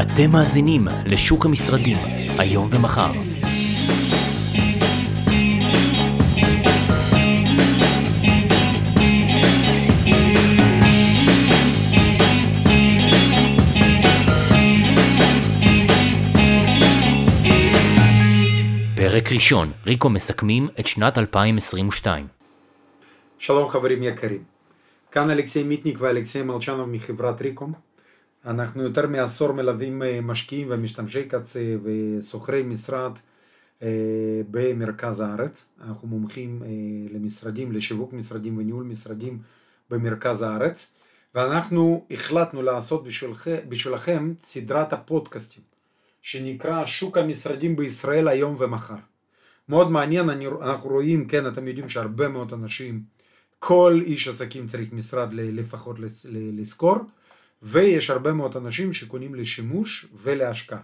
אתם מאזינים לשוק המשרדים, היום ומחר. פרק ראשון, ריקו מסכמים את שנת 2022. שלום חברים יקרים, כאן אלכסי מיטניק ואלכסי מלצ'נוב מחברת ריקום. אנחנו יותר מעשור מלווים אה, משקיעים ומשתמשי קצה ושוכרי משרד אה, במרכז הארץ. אנחנו מומחים אה, למשרדים, לשיווק משרדים וניהול משרדים במרכז הארץ. ואנחנו החלטנו לעשות בשבילכם, בשבילכם סדרת הפודקאסטים שנקרא שוק המשרדים בישראל היום ומחר. מאוד מעניין, אני, אנחנו רואים, כן, אתם יודעים שהרבה מאוד אנשים, כל איש עסקים צריך משרד לפחות לשכור, ויש הרבה מאוד אנשים שקונים לשימוש ולהשקעה.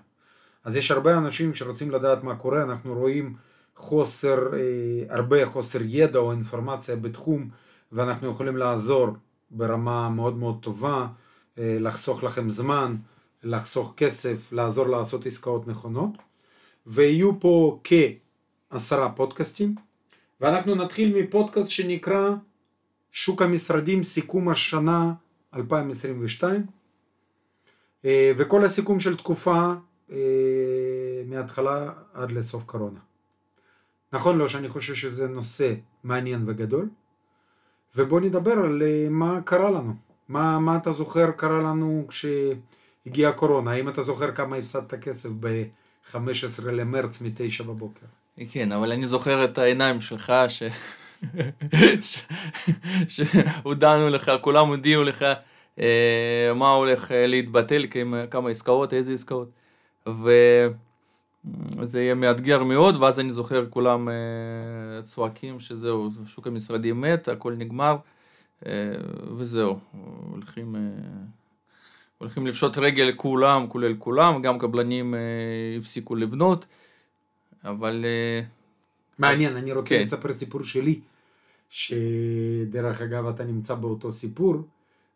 אז יש הרבה אנשים שרוצים לדעת מה קורה, אנחנו רואים חוסר, אה, הרבה חוסר ידע או אינפורמציה בתחום, ואנחנו יכולים לעזור ברמה מאוד מאוד טובה, אה, לחסוך לכם זמן, לחסוך כסף, לעזור לעשות עסקאות נכונות. ויהיו פה כעשרה פודקאסטים, ואנחנו נתחיל מפודקאסט שנקרא שוק המשרדים סיכום השנה 2022 אה, וכל הסיכום של תקופה אה, מההתחלה עד לסוף קורונה. נכון לא שאני חושב שזה נושא מעניין וגדול ובוא נדבר על אה, מה קרה לנו, מה, מה אתה זוכר קרה לנו כשהגיעה הקורונה, האם אתה זוכר כמה הפסדת כסף ב-15 למרץ מ-9 בבוקר? כן, אבל אני זוכר את העיניים שלך ש... שהודענו לך, כולם הודיעו לך אה, מה הולך אה, להתבטל, כמה עסקאות, איזה עסקאות. וזה יהיה מאתגר מאוד, ואז אני זוכר כולם אה, צועקים שזהו, שוק המשרדי מת, הכל נגמר, וזהו, הולכים... הולכים לפשוט רגל כולם, כולל כולם, גם קבלנים הפסיקו לבנות, אבל... מעניין, אני רוצה כן. לספר סיפור שלי. שדרך אגב אתה נמצא באותו סיפור,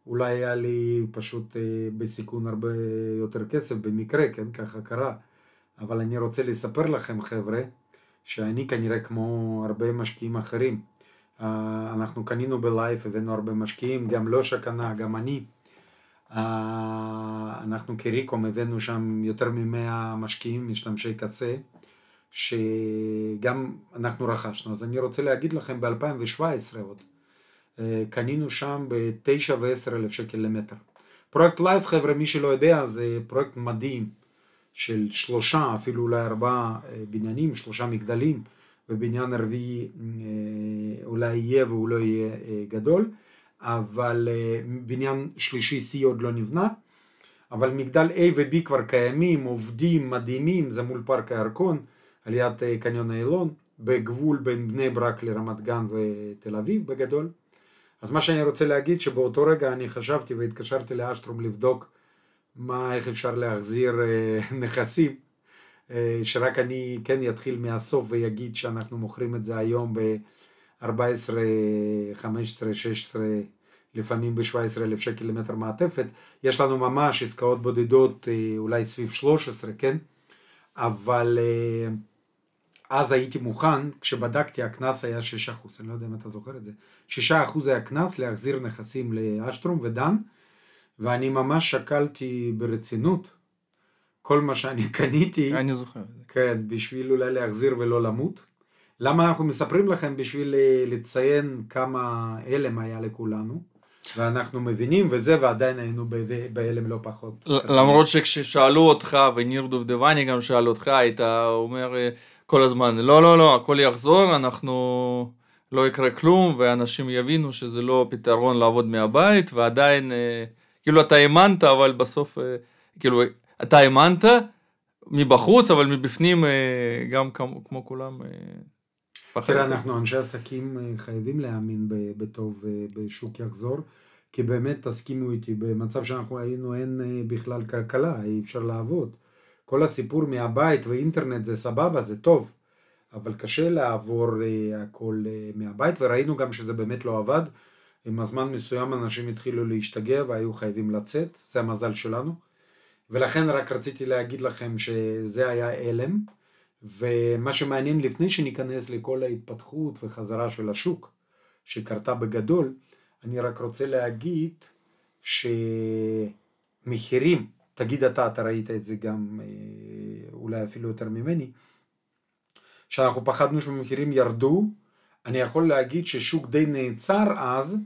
אולי היה לי פשוט אה, בסיכון הרבה יותר כסף במקרה, כן, ככה קרה. אבל אני רוצה לספר לכם חבר'ה, שאני כנראה כמו הרבה משקיעים אחרים, אה, אנחנו קנינו בלייב, הבאנו הרבה משקיעים, גם לא שקנה, גם אני. אה, אנחנו כריקום הבאנו שם יותר ממאה משקיעים, משתמשי קצה. שגם אנחנו רכשנו. אז אני רוצה להגיד לכם, ב-2017 עוד, אה, קנינו שם ב-9 ו-10 אלף שקל למטר. פרויקט לייב, חבר'ה, מי שלא יודע, זה פרויקט מדהים של שלושה, אפילו אולי ארבעה אה, בניינים, שלושה מגדלים, ובניין רביעי אה, אולי יהיה והוא לא יהיה גדול, אבל בניין שלישי C עוד לא נבנה. אבל מגדל A ו-B כבר קיימים, עובדים מדהימים, זה מול פארק הירקון. על יד אה, קניון איילון, בגבול בין בני ברק לרמת גן ותל אביב בגדול. אז מה שאני רוצה להגיד שבאותו רגע אני חשבתי והתקשרתי לאשטרום לבדוק מה, איך אפשר להחזיר אה, נכסים, אה, שרק אני כן אתחיל מהסוף ויגיד שאנחנו מוכרים את זה היום ב-14, 15, 16, לפעמים ב-17 אלף שקל למטר מעטפת. יש לנו ממש עסקאות בודדות, אולי סביב 13, כן? אבל... אז הייתי מוכן, כשבדקתי הקנס היה 6%, אני לא יודע אם אתה זוכר את זה, 6% היה קנס להחזיר נכסים לאשטרום ודן, ואני ממש שקלתי ברצינות כל מה שאני קניתי, אני זוכר, כן, בשביל אולי להחזיר ולא למות. למה אנחנו מספרים לכם? בשביל אה, לציין כמה הלם היה לכולנו. ואנחנו מבינים וזה, ועדיין היינו בהלם לא פחות. למרות שכששאלו אותך, וניר דובדבני גם שאל אותך, היית אומר, כל הזמן, לא, לא, לא, הכל יחזור, אנחנו, לא יקרה כלום, ואנשים יבינו שזה לא פתרון לעבוד מהבית, ועדיין, אה, כאילו אתה האמנת, אבל בסוף, אה, כאילו, אתה האמנת מבחוץ, אבל מבפנים, אה, גם כמו, כמו כולם, פחדת. תראה, אנחנו אנשי עסקים חייבים להאמין בטוב בשוק יחזור. כי באמת תסכימו איתי, במצב שאנחנו היינו אין בכלל כלכלה, אי אפשר לעבוד. כל הסיפור מהבית ואינטרנט זה סבבה, זה טוב, אבל קשה לעבור uh, הכל uh, מהבית, וראינו גם שזה באמת לא עבד. עם הזמן מסוים אנשים התחילו להשתגע והיו חייבים לצאת, זה המזל שלנו. ולכן רק רציתי להגיד לכם שזה היה הלם, ומה שמעניין לפני שניכנס לכל ההתפתחות וחזרה של השוק שקרתה בגדול, אני רק רוצה להגיד שמחירים, תגיד אתה, אתה ראית את זה גם אה, אולי אפילו יותר ממני, שאנחנו פחדנו שמחירים ירדו, אני יכול להגיד ששוק די נעצר אז,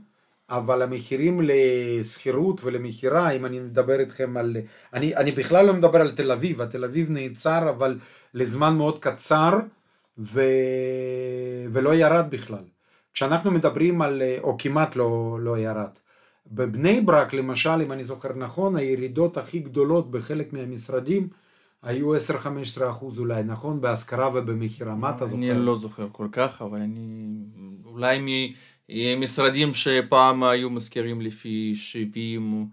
אבל המחירים לשכירות ולמכירה, אם אני מדבר איתכם על... אני, אני בכלל לא מדבר על תל אביב, התל אביב נעצר אבל לזמן מאוד קצר ו... ולא ירד בכלל. כשאנחנו מדברים על... או כמעט לא, לא ירד. בבני ברק למשל, אם אני זוכר נכון, הירידות הכי גדולות בחלק מהמשרדים היו 10-15 אחוז אולי, נכון? בהשכרה ובמכירה, מה אתה זוכר? אני לא זוכר כל כך, אבל אני... אולי ממשרדים שפעם היו משכירים לפי 70,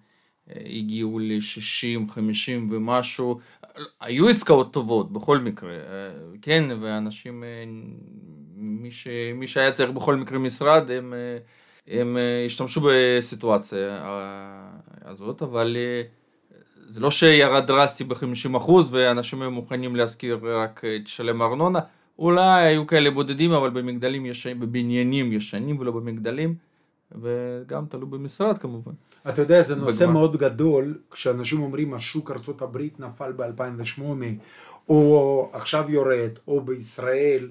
הגיעו ל-60, 50 ומשהו. היו עסקאות טובות בכל מקרה, כן, ואנשים, מי, ש, מי שהיה צריך בכל מקרה משרד, הם, הם השתמשו בסיטואציה הזאת, אבל זה לא שירד דרסטי ב-50% ואנשים היו מוכנים להשכיר רק תשלם ארנונה, אולי היו כאלה בודדים, אבל במגדלים ישנים, בבניינים ישנים ולא במגדלים, וגם תלוי במשרד כמובן. אתה יודע, זה נושא בגמר. מאוד גדול, כשאנשים אומרים השוק ארה"ב נפל ב-2008, או עכשיו יורד, או בישראל,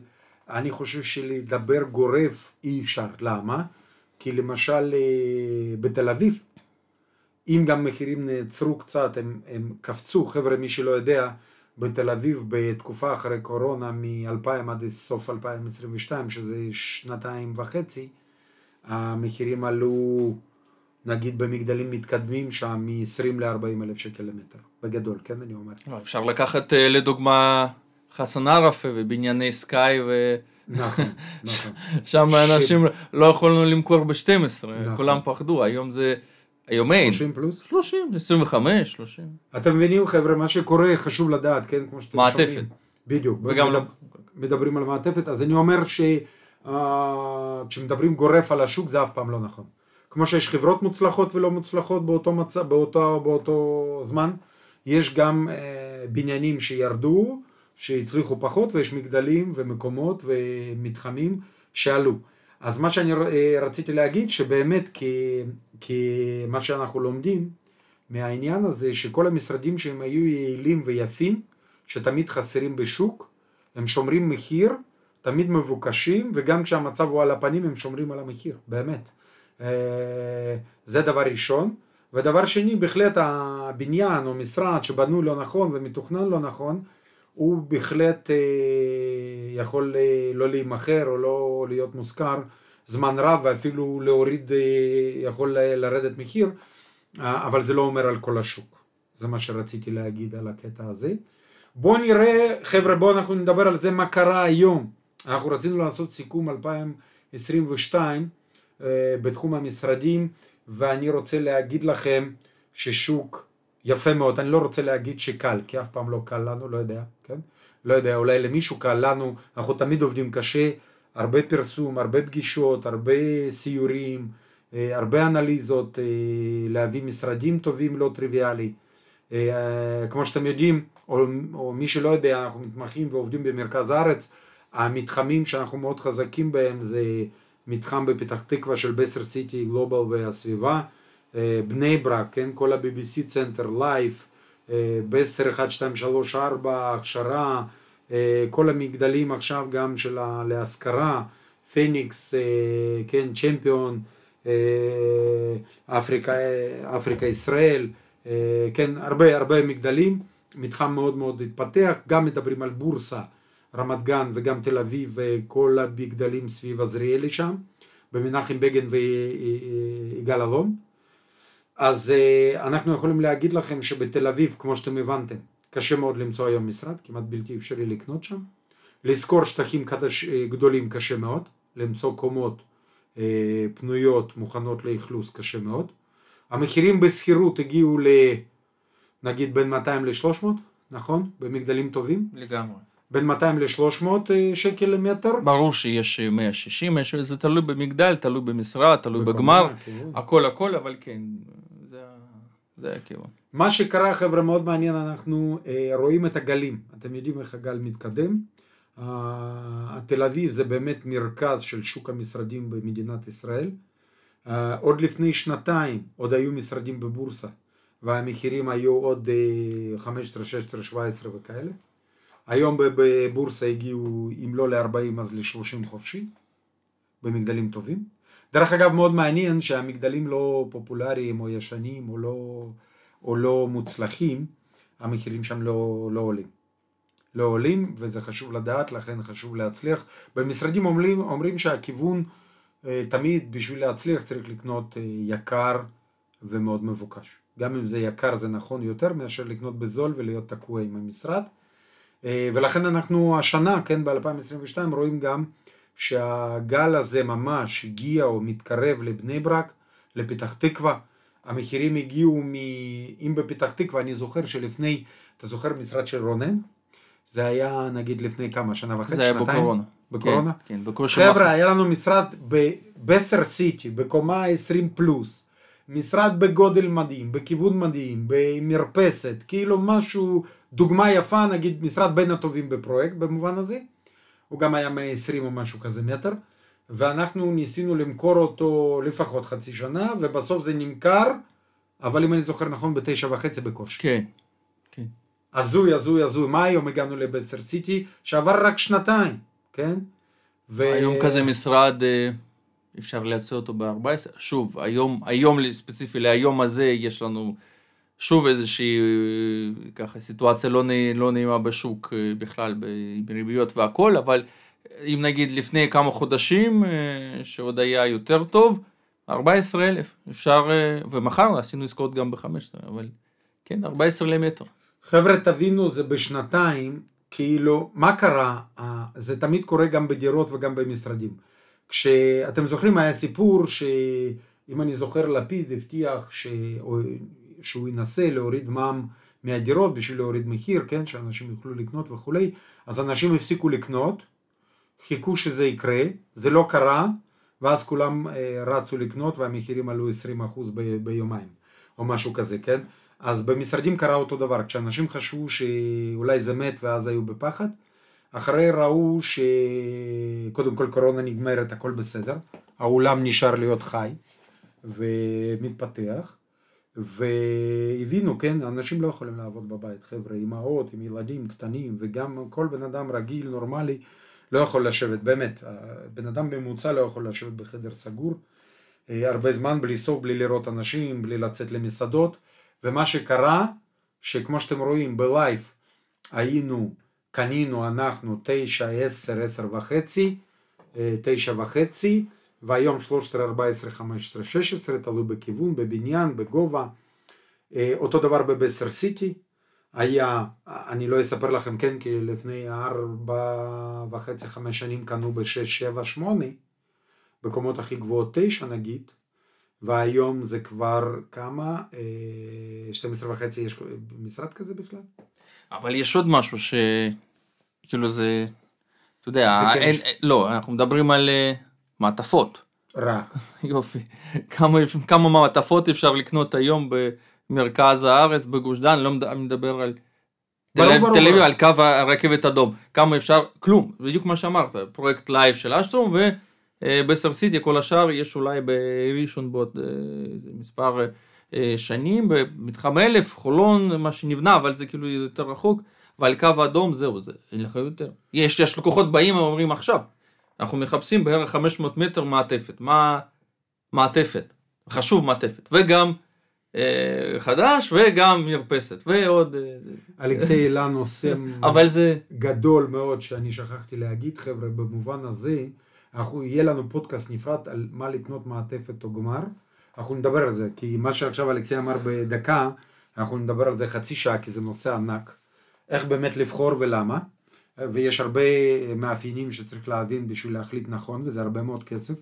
אני חושב שלדבר גורף אי אפשר. למה? כי למשל אה, בתל אביב, אם גם מחירים נעצרו קצת, הם, הם קפצו, חבר'ה, מי שלא יודע, בתל אביב בתקופה אחרי קורונה מ-2000 עד סוף 2022, שזה שנתיים וחצי, המחירים עלו, נגיד במגדלים מתקדמים שם, מ-20 ל-40 אלף שקל למטר, בגדול, כן, אני אומר. אפשר לקחת אה, לדוגמה חסן ערפה ובנייני סקאי ו... נכון, נכון. שם אנשים לא יכולנו למכור ב-12, נכון. כולם פחדו, היום זה... היום אין. 30 פלוס? 30, 25, 30. אתם מבינים חבר'ה, מה שקורה חשוב לדעת, כן? כמו שאתם מעטפת. שומעים. בדיוק. וגם מדבר, מדברים על מעטפת, אז אני אומר שכשמדברים uh, גורף על השוק זה אף פעם לא נכון. כמו שיש חברות מוצלחות ולא מוצלחות באותו, מצ... באותו, באותו זמן, יש גם uh, בניינים שירדו, שהצליחו פחות, ויש מגדלים ומקומות ומתחמים שעלו. אז מה שאני אה, רציתי להגיד, שבאמת כמה שאנחנו לומדים מהעניין הזה, שכל המשרדים שהם היו יעילים ויפים, שתמיד חסרים בשוק, הם שומרים מחיר, תמיד מבוקשים, וגם כשהמצב הוא על הפנים הם שומרים על המחיר, באמת. אה, זה דבר ראשון. ודבר שני, בהחלט הבניין או משרד שבנו לא נכון ומתוכנן לא נכון, הוא בהחלט אה, יכול אה, לא להימכר או לא להיות מושכר זמן רב ואפילו להוריד, אה, יכול לרדת מחיר, אבל זה לא אומר על כל השוק. זה מה שרציתי להגיד על הקטע הזה. בואו נראה, חבר'ה, בואו אנחנו נדבר על זה מה קרה היום. אנחנו רצינו לעשות סיכום 2022 בתחום המשרדים, ואני רוצה להגיד לכם ששוק יפה מאוד, אני לא רוצה להגיד שקל, כי אף פעם לא קל לנו, לא יודע, כן? לא יודע, אולי למישהו קל לנו, אנחנו תמיד עובדים קשה, הרבה פרסום, הרבה פגישות, הרבה סיורים, אה, הרבה אנליזות, אה, להביא משרדים טובים לא טריוויאלי. אה, כמו שאתם יודעים, או, או מי שלא יודע, אנחנו מתמחים ועובדים במרכז הארץ, המתחמים שאנחנו מאוד חזקים בהם זה מתחם בפתח תקווה של בסר סיטי גלובל והסביבה, בני ברק, כן, כל ה-BBC צנטר, לייף, בסר 1, 2, 3, 4, הכשרה, כל המגדלים עכשיו גם של להשכרה, פניקס, כן, צ'מפיון, אפריקה, אפריקה ישראל, כן, הרבה הרבה מגדלים, מתחם מאוד מאוד התפתח, גם מדברים על בורסה, רמת גן וגם תל אביב וכל המגדלים סביב עזריאלי שם, במנחם בגין ויגאל אלון. אז אנחנו יכולים להגיד לכם שבתל אביב, כמו שאתם הבנתם, קשה מאוד למצוא היום משרד, כמעט בלתי אפשרי לקנות שם. לשכור שטחים קדש, גדולים קשה מאוד, למצוא קומות אה, פנויות מוכנות לאכלוס קשה מאוד. המחירים בשכירות הגיעו ל... נגיד בין 200 ל-300, נכון? במגדלים טובים. לגמרי. בין 200 ל-300 אה, שקל למטר. ברור שיש 160, יש, זה תלוי במגדל, תלוי במשרד, תלוי בגמר, כן. הכל הכל, אבל כן, זה הכיוון. מה שקרה חבר'ה מאוד מעניין, אנחנו אה, רואים את הגלים, אתם יודעים איך הגל מתקדם. אה, תל אביב זה באמת מרכז של שוק המשרדים במדינת ישראל. אה, עוד לפני שנתיים עוד היו משרדים בבורסה והמחירים היו עוד אה, 15, 16, 17 וכאלה. היום בבורסה הגיעו אם לא ל-40 אז ל-30 חופשי במגדלים טובים. דרך אגב מאוד מעניין שהמגדלים לא פופולריים או ישנים או לא, או לא מוצלחים, המחירים שם לא, לא עולים. לא עולים וזה חשוב לדעת, לכן חשוב להצליח. במשרדים אומרים, אומרים שהכיוון אה, תמיד בשביל להצליח צריך לקנות אה, יקר ומאוד מבוקש. גם אם זה יקר זה נכון יותר מאשר לקנות בזול ולהיות תקוע עם המשרד. אה, ולכן אנחנו השנה, כן, ב-2022 רואים גם שהגל הזה ממש הגיע או מתקרב לבני ברק, לפתח תקווה. המחירים הגיעו מ... אם בפתח תקווה, אני זוכר שלפני, אתה זוכר משרד של רונן? זה היה נגיד לפני כמה, שנה וחצי, זה היה שנתיים? בקורונה. בקורונה? כן, כן בקושי חבר'ה. היה לנו משרד בבסר סיטי, בקומה 20 פלוס, משרד בגודל מדהים, בכיוון מדהים, במרפסת, כאילו משהו, דוגמה יפה, נגיד משרד בין הטובים בפרויקט במובן הזה, הוא גם היה 120 או משהו כזה מטר, ואנחנו ניסינו למכור אותו לפחות חצי שנה, ובסוף זה נמכר, אבל אם אני זוכר נכון, בתשע וחצי בקושי. כן, כן. הזוי, הזוי, הזוי. מה היום הגענו לבסר סיטי, שעבר רק שנתיים, כן? ו... היום כזה משרד, אה, אפשר לייצא אותו ב-14. שוב, היום, היום ספציפי להיום הזה, יש לנו שוב איזושהי אה, ככה סיטואציה לא, נעי, לא נעימה בשוק אה, בכלל, בריביות והכל, אבל אם נגיד לפני כמה חודשים, אה, שעוד היה יותר טוב, 14,000, אפשר, אה, ומחר עשינו עסקאות גם ב-15, אבל כן, 14 למטר. חבר'ה, תבינו, זה בשנתיים, כאילו, מה קרה? אה, זה תמיד קורה גם בדירות וגם במשרדים. כשאתם זוכרים, היה סיפור שאם אני זוכר, לפיד הבטיח ש... או- שהוא ינסה להוריד מע"מ מהדירות בשביל להוריד מחיר, כן, שאנשים יוכלו לקנות וכולי, אז אנשים הפסיקו לקנות, חיכו שזה יקרה, זה לא קרה, ואז כולם אה, רצו לקנות והמחירים עלו 20% ב- ביומיים, או משהו כזה, כן? אז במשרדים קרה אותו דבר, כשאנשים חשבו שאולי זה מת ואז היו בפחד, אחרי ראו שקודם כל קורונה נגמרת, הכל בסדר, העולם נשאר להיות חי ומתפתח, והבינו, כן, אנשים לא יכולים לעבוד בבית, חבר'ה, אימהות עם ילדים קטנים, וגם כל בן אדם רגיל, נורמלי, לא יכול לשבת, באמת, בן אדם ממוצע לא יכול לשבת בחדר סגור אה, הרבה זמן, בלי סוף, בלי לראות אנשים, בלי לצאת למסעדות, ומה שקרה, שכמו שאתם רואים בלייב, היינו, קנינו אנחנו תשע, עשר, עשר וחצי, אה, תשע וחצי, והיום 13, 14, 15, 16, תלוי בכיוון, בבניין, בגובה. אה, אותו דבר בבסר סיטי, היה, אני לא אספר לכם, כן, כי לפני ארבע וחצי, חמש שנים קנו בשש, שבע, שמונה, בקומות הכי גבוהות תשע נגיד, והיום זה כבר כמה? אה, 12 וחצי יש משרד כזה בכלל? אבל יש עוד משהו ש... כאילו זה... אתה יודע, זה כן אין, לא, אנחנו מדברים על אה, מעטפות. רק. יופי. כמה, כמה מעטפות אפשר לקנות היום במרכז הארץ, בגוש דן, לא מדבר על... תל ברור, אביב, ברור, תל אביב. על קו הרכבת אדום. כמה אפשר? כלום. בדיוק מה שאמרת. פרויקט לייב של אשטרום ובסר סיטי, כל השאר יש אולי בראשון בעוד אה, מספר אה, שנים, במתחם אלף, חולון, מה שנבנה, אבל זה כאילו יותר רחוק. ועל קו האדום זהו, זה, אין לך יותר. יש, יש לקוחות באים ואומרים עכשיו, אנחנו מחפשים בערך 500 מטר מעטפת. מה מעטפת? חשוב מעטפת. וגם אה, חדש וגם מרפסת ועוד... אה, אלכסי העלה נושא אבל זה... גדול מאוד שאני שכחתי להגיד, חבר'ה, במובן הזה, אנחנו, יהיה לנו פודקאסט נפרד על מה לקנות מעטפת או גמר. אנחנו נדבר על זה, כי מה שעכשיו אלכסי אמר בדקה, אנחנו נדבר על זה חצי שעה, כי זה נושא ענק. איך באמת לבחור ולמה. ויש הרבה מאפיינים שצריך להבין בשביל להחליט נכון, וזה הרבה מאוד כסף.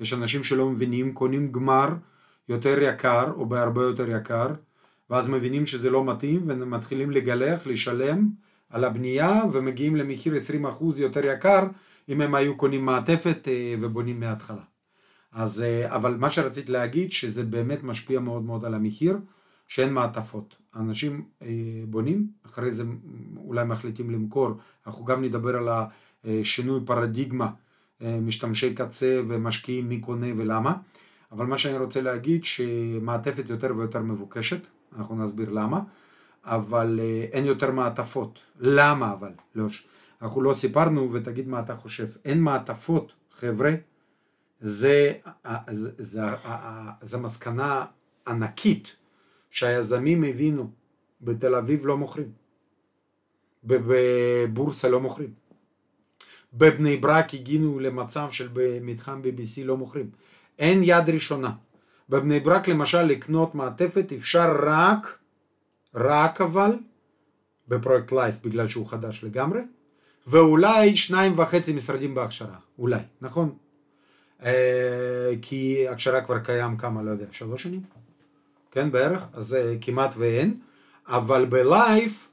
יש אנשים שלא מבינים, קונים גמר יותר יקר, או בהרבה יותר יקר, ואז מבינים שזה לא מתאים, ומתחילים לגלח, לשלם על הבנייה, ומגיעים למחיר 20% יותר יקר, אם הם היו קונים מעטפת אה, ובונים מההתחלה. אז, אה, אבל מה שרציתי להגיד, שזה באמת משפיע מאוד מאוד על המחיר, שאין מעטפות. אנשים אה, בונים, אחרי זה אולי מחליטים למכור, אנחנו גם נדבר על השינוי פרדיגמה, אה, משתמשי קצה ומשקיעים מי קונה ולמה, אבל מה שאני רוצה להגיד שמעטפת יותר ויותר מבוקשת, אנחנו נסביר למה, אבל אה, אין יותר מעטפות. למה אבל? לא, אנחנו לא סיפרנו ותגיד מה אתה חושב. אין מעטפות, חבר'ה, זה, זה, זה, זה, זה מסקנה ענקית שהיזמים הבינו, בתל אביב לא מוכרים, בבורסה לא מוכרים, בבני ברק הגיעו למצב של במתחם BBC לא מוכרים, אין יד ראשונה. בבני ברק למשל לקנות מעטפת אפשר רק, רק אבל, בפרויקט לייף בגלל שהוא חדש לגמרי, ואולי שניים וחצי משרדים בהכשרה, אולי, נכון? אה, כי הכשרה כבר קיים כמה, לא יודע, שלוש שנים? כן בערך, אז כמעט ואין, אבל בלייב, אה,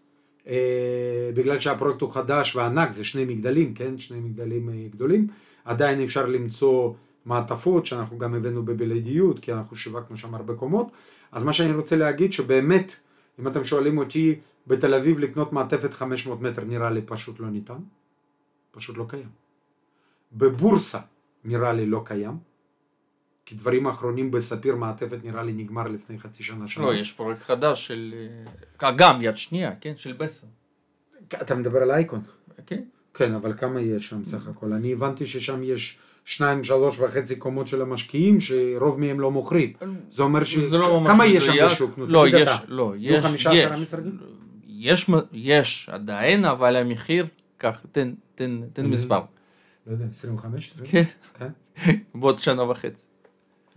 בגלל שהפרויקט הוא חדש וענק, זה שני מגדלים, כן, שני מגדלים אה, גדולים, עדיין אפשר למצוא מעטפות שאנחנו גם הבאנו בבלעדיות, כי אנחנו שיווקנו שם הרבה קומות, אז מה שאני רוצה להגיד שבאמת, אם אתם שואלים אותי בתל אביב לקנות מעטפת 500 מטר נראה לי פשוט לא ניתן, פשוט לא קיים. בבורסה נראה לי לא קיים, כי דברים אחרונים בספיר מעטפת נראה לי נגמר לפני חצי שנה שנה. לא, יש פרויקט חדש של, אה, גם יד שנייה, כן, של בסר. אתה מדבר על אייקון. כן. כן, אבל כמה יש שם סך הכל? אני הבנתי ששם יש שניים, שלוש וחצי קומות של המשקיעים, שרוב מהם לא מוכרים. זה אומר ש... זה לא ממש כמה יש שם. בשוק? נו, לא, יש, אתה. לא, יש, יש. יש, יש עדיין, אבל המחיר, כך, תן, תן, תן מספר. לא יודע, 25? כן, כן. בעוד שנה וחצי.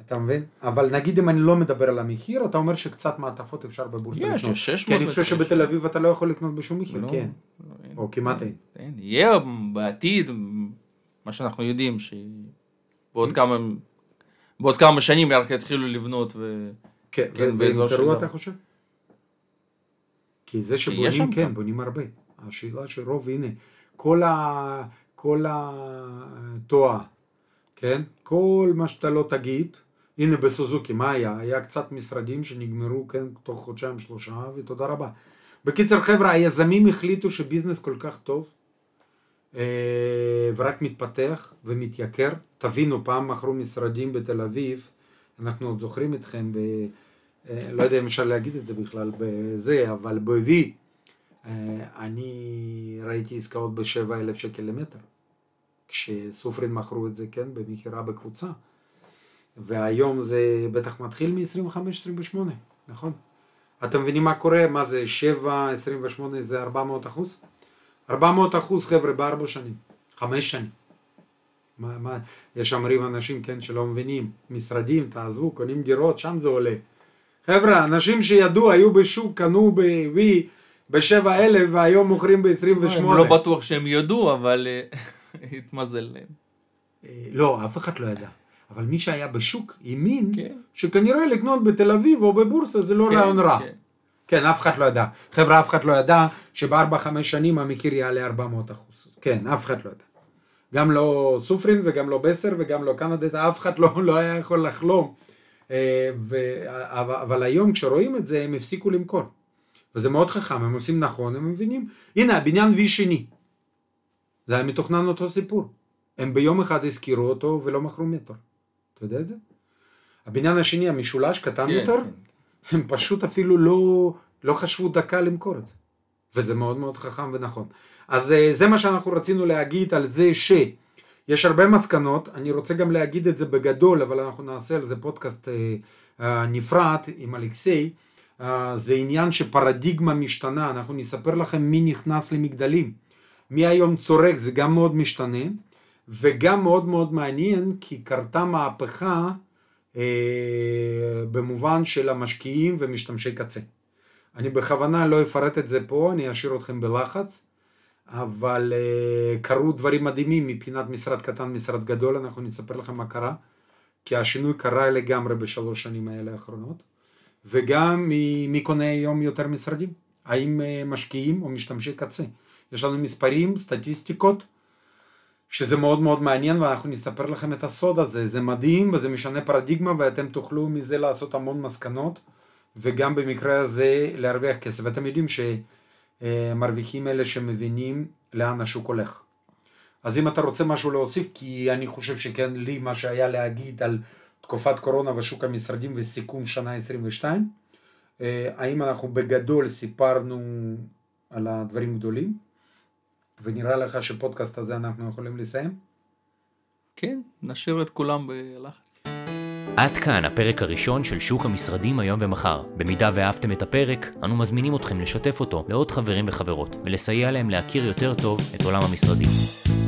אתה מבין? אבל נגיד אם אני לא מדבר על המחיר, אתה אומר שקצת מעטפות אפשר בבורסה יש, לקנות. יש 600 כי אני חושב שבתל אביב אתה לא יכול לקנות בשום מחיר, לא, כן. לא, אין. או כמעט אין. אין. יהיה בעתיד, מה שאנחנו יודעים, שבעוד כמה, בעוד כמה שנים רק יתחילו לבנות ו... כן, כן, וימכרו של אתה. חושב? כי זה יש שבונים, כן. בונים הרבה. השאלה שרוב, הנה, כל ה... כל התואר, כן? כל מה שאתה לא תגיד, הנה בסוזוקי, מה היה? היה קצת משרדים שנגמרו, כן, תוך חודשיים שלושה, ותודה רבה. בקיצר, חבר'ה, היזמים החליטו שביזנס כל כך טוב, אה, ורק מתפתח ומתייקר. תבינו, פעם מכרו משרדים בתל אביב, אנחנו עוד זוכרים אתכם ב... אה, לא יודע אם אפשר להגיד את זה בכלל בזה, אבל ב-V, אה, אני ראיתי עסקאות בשבע אלף שקל למטר. כשסופרין מכרו את זה, כן, במכירה בקבוצה. והיום זה בטח מתחיל מ-25-28, נכון? אתם מבינים מה קורה? מה זה 7, 28 זה 400 אחוז? 400 אחוז חבר'ה בארבע שנים, חמש שנים. מה, מה, יש אומרים אנשים, כן, שלא מבינים, משרדים, תעזבו, קונים דירות, שם זה עולה. חבר'ה, אנשים שידעו, היו בשוק, קנו ב-V ב-7 אלף והיום מוכרים ב-28. אני לא בטוח שהם יודו, אבל אה, התמזל להם. אה, לא, אף אחד לא ידע. אבל מי שהיה בשוק האמין כן. שכנראה לקנות בתל אביב או בבורסה זה לא כן, רעיון רע. כן. כן, אף אחד לא ידע. חבר'ה, אף אחד לא ידע שבארבע, חמש שנים המחיר יעלה 400 אחוז. כן, אף אחד לא ידע. גם לא סופרין וגם לא בסר וגם לא קנדה, אף אחד לא, לא היה יכול לחלום. אה, ו... אבל, אבל היום כשרואים את זה הם הפסיקו למכור. וזה מאוד חכם, הם עושים נכון, הם מבינים. הנה, הבניין וי שני. זה היה מתוכנן אותו סיפור. הם ביום אחד הזכירו אותו ולא מכרו מטר. אתה יודע את זה? הבניין השני, המשולש, קטן כן, יותר, כן. הם פשוט אפילו לא, לא חשבו דקה למכור את זה. וזה מאוד מאוד חכם ונכון. אז אה, זה מה שאנחנו רצינו להגיד על זה שיש הרבה מסקנות, אני רוצה גם להגיד את זה בגדול, אבל אנחנו נעשה על זה פודקאסט אה, נפרד עם אלכסיי. אה, זה עניין שפרדיגמה משתנה, אנחנו נספר לכם מי נכנס למגדלים. מי היום צורק, זה גם מאוד משתנה, וגם מאוד מאוד מעניין, כי קרתה מהפכה אה, במובן של המשקיעים ומשתמשי קצה. אני בכוונה לא אפרט את זה פה, אני אשאיר אתכם בלחץ, אבל אה, קרו דברים מדהימים מבחינת משרד קטן, משרד גדול, אנחנו נספר לכם מה קרה, כי השינוי קרה לגמרי בשלוש שנים האלה האחרונות, וגם מי, מי קונה היום יותר משרדים, האם אה, משקיעים או משתמשי קצה. יש לנו מספרים, סטטיסטיקות, שזה מאוד מאוד מעניין ואנחנו נספר לכם את הסוד הזה, זה מדהים וזה משנה פרדיגמה ואתם תוכלו מזה לעשות המון מסקנות וגם במקרה הזה להרוויח כסף. ואתם יודעים שמרוויחים אלה שמבינים לאן השוק הולך. אז אם אתה רוצה משהו להוסיף, כי אני חושב שכן, לי מה שהיה להגיד על תקופת קורונה ושוק המשרדים וסיכום שנה 22, אה, האם אנחנו בגדול סיפרנו על הדברים גדולים, ונראה לך שפודקאסט הזה אנחנו יכולים לסיים? כן, נשאיר את כולם בלחץ. עד כאן הפרק הראשון של שוק המשרדים היום ומחר. במידה ואהבתם את הפרק, אנו מזמינים אתכם לשתף אותו לעוד חברים וחברות, ולסייע להם להכיר יותר טוב את עולם המשרדים.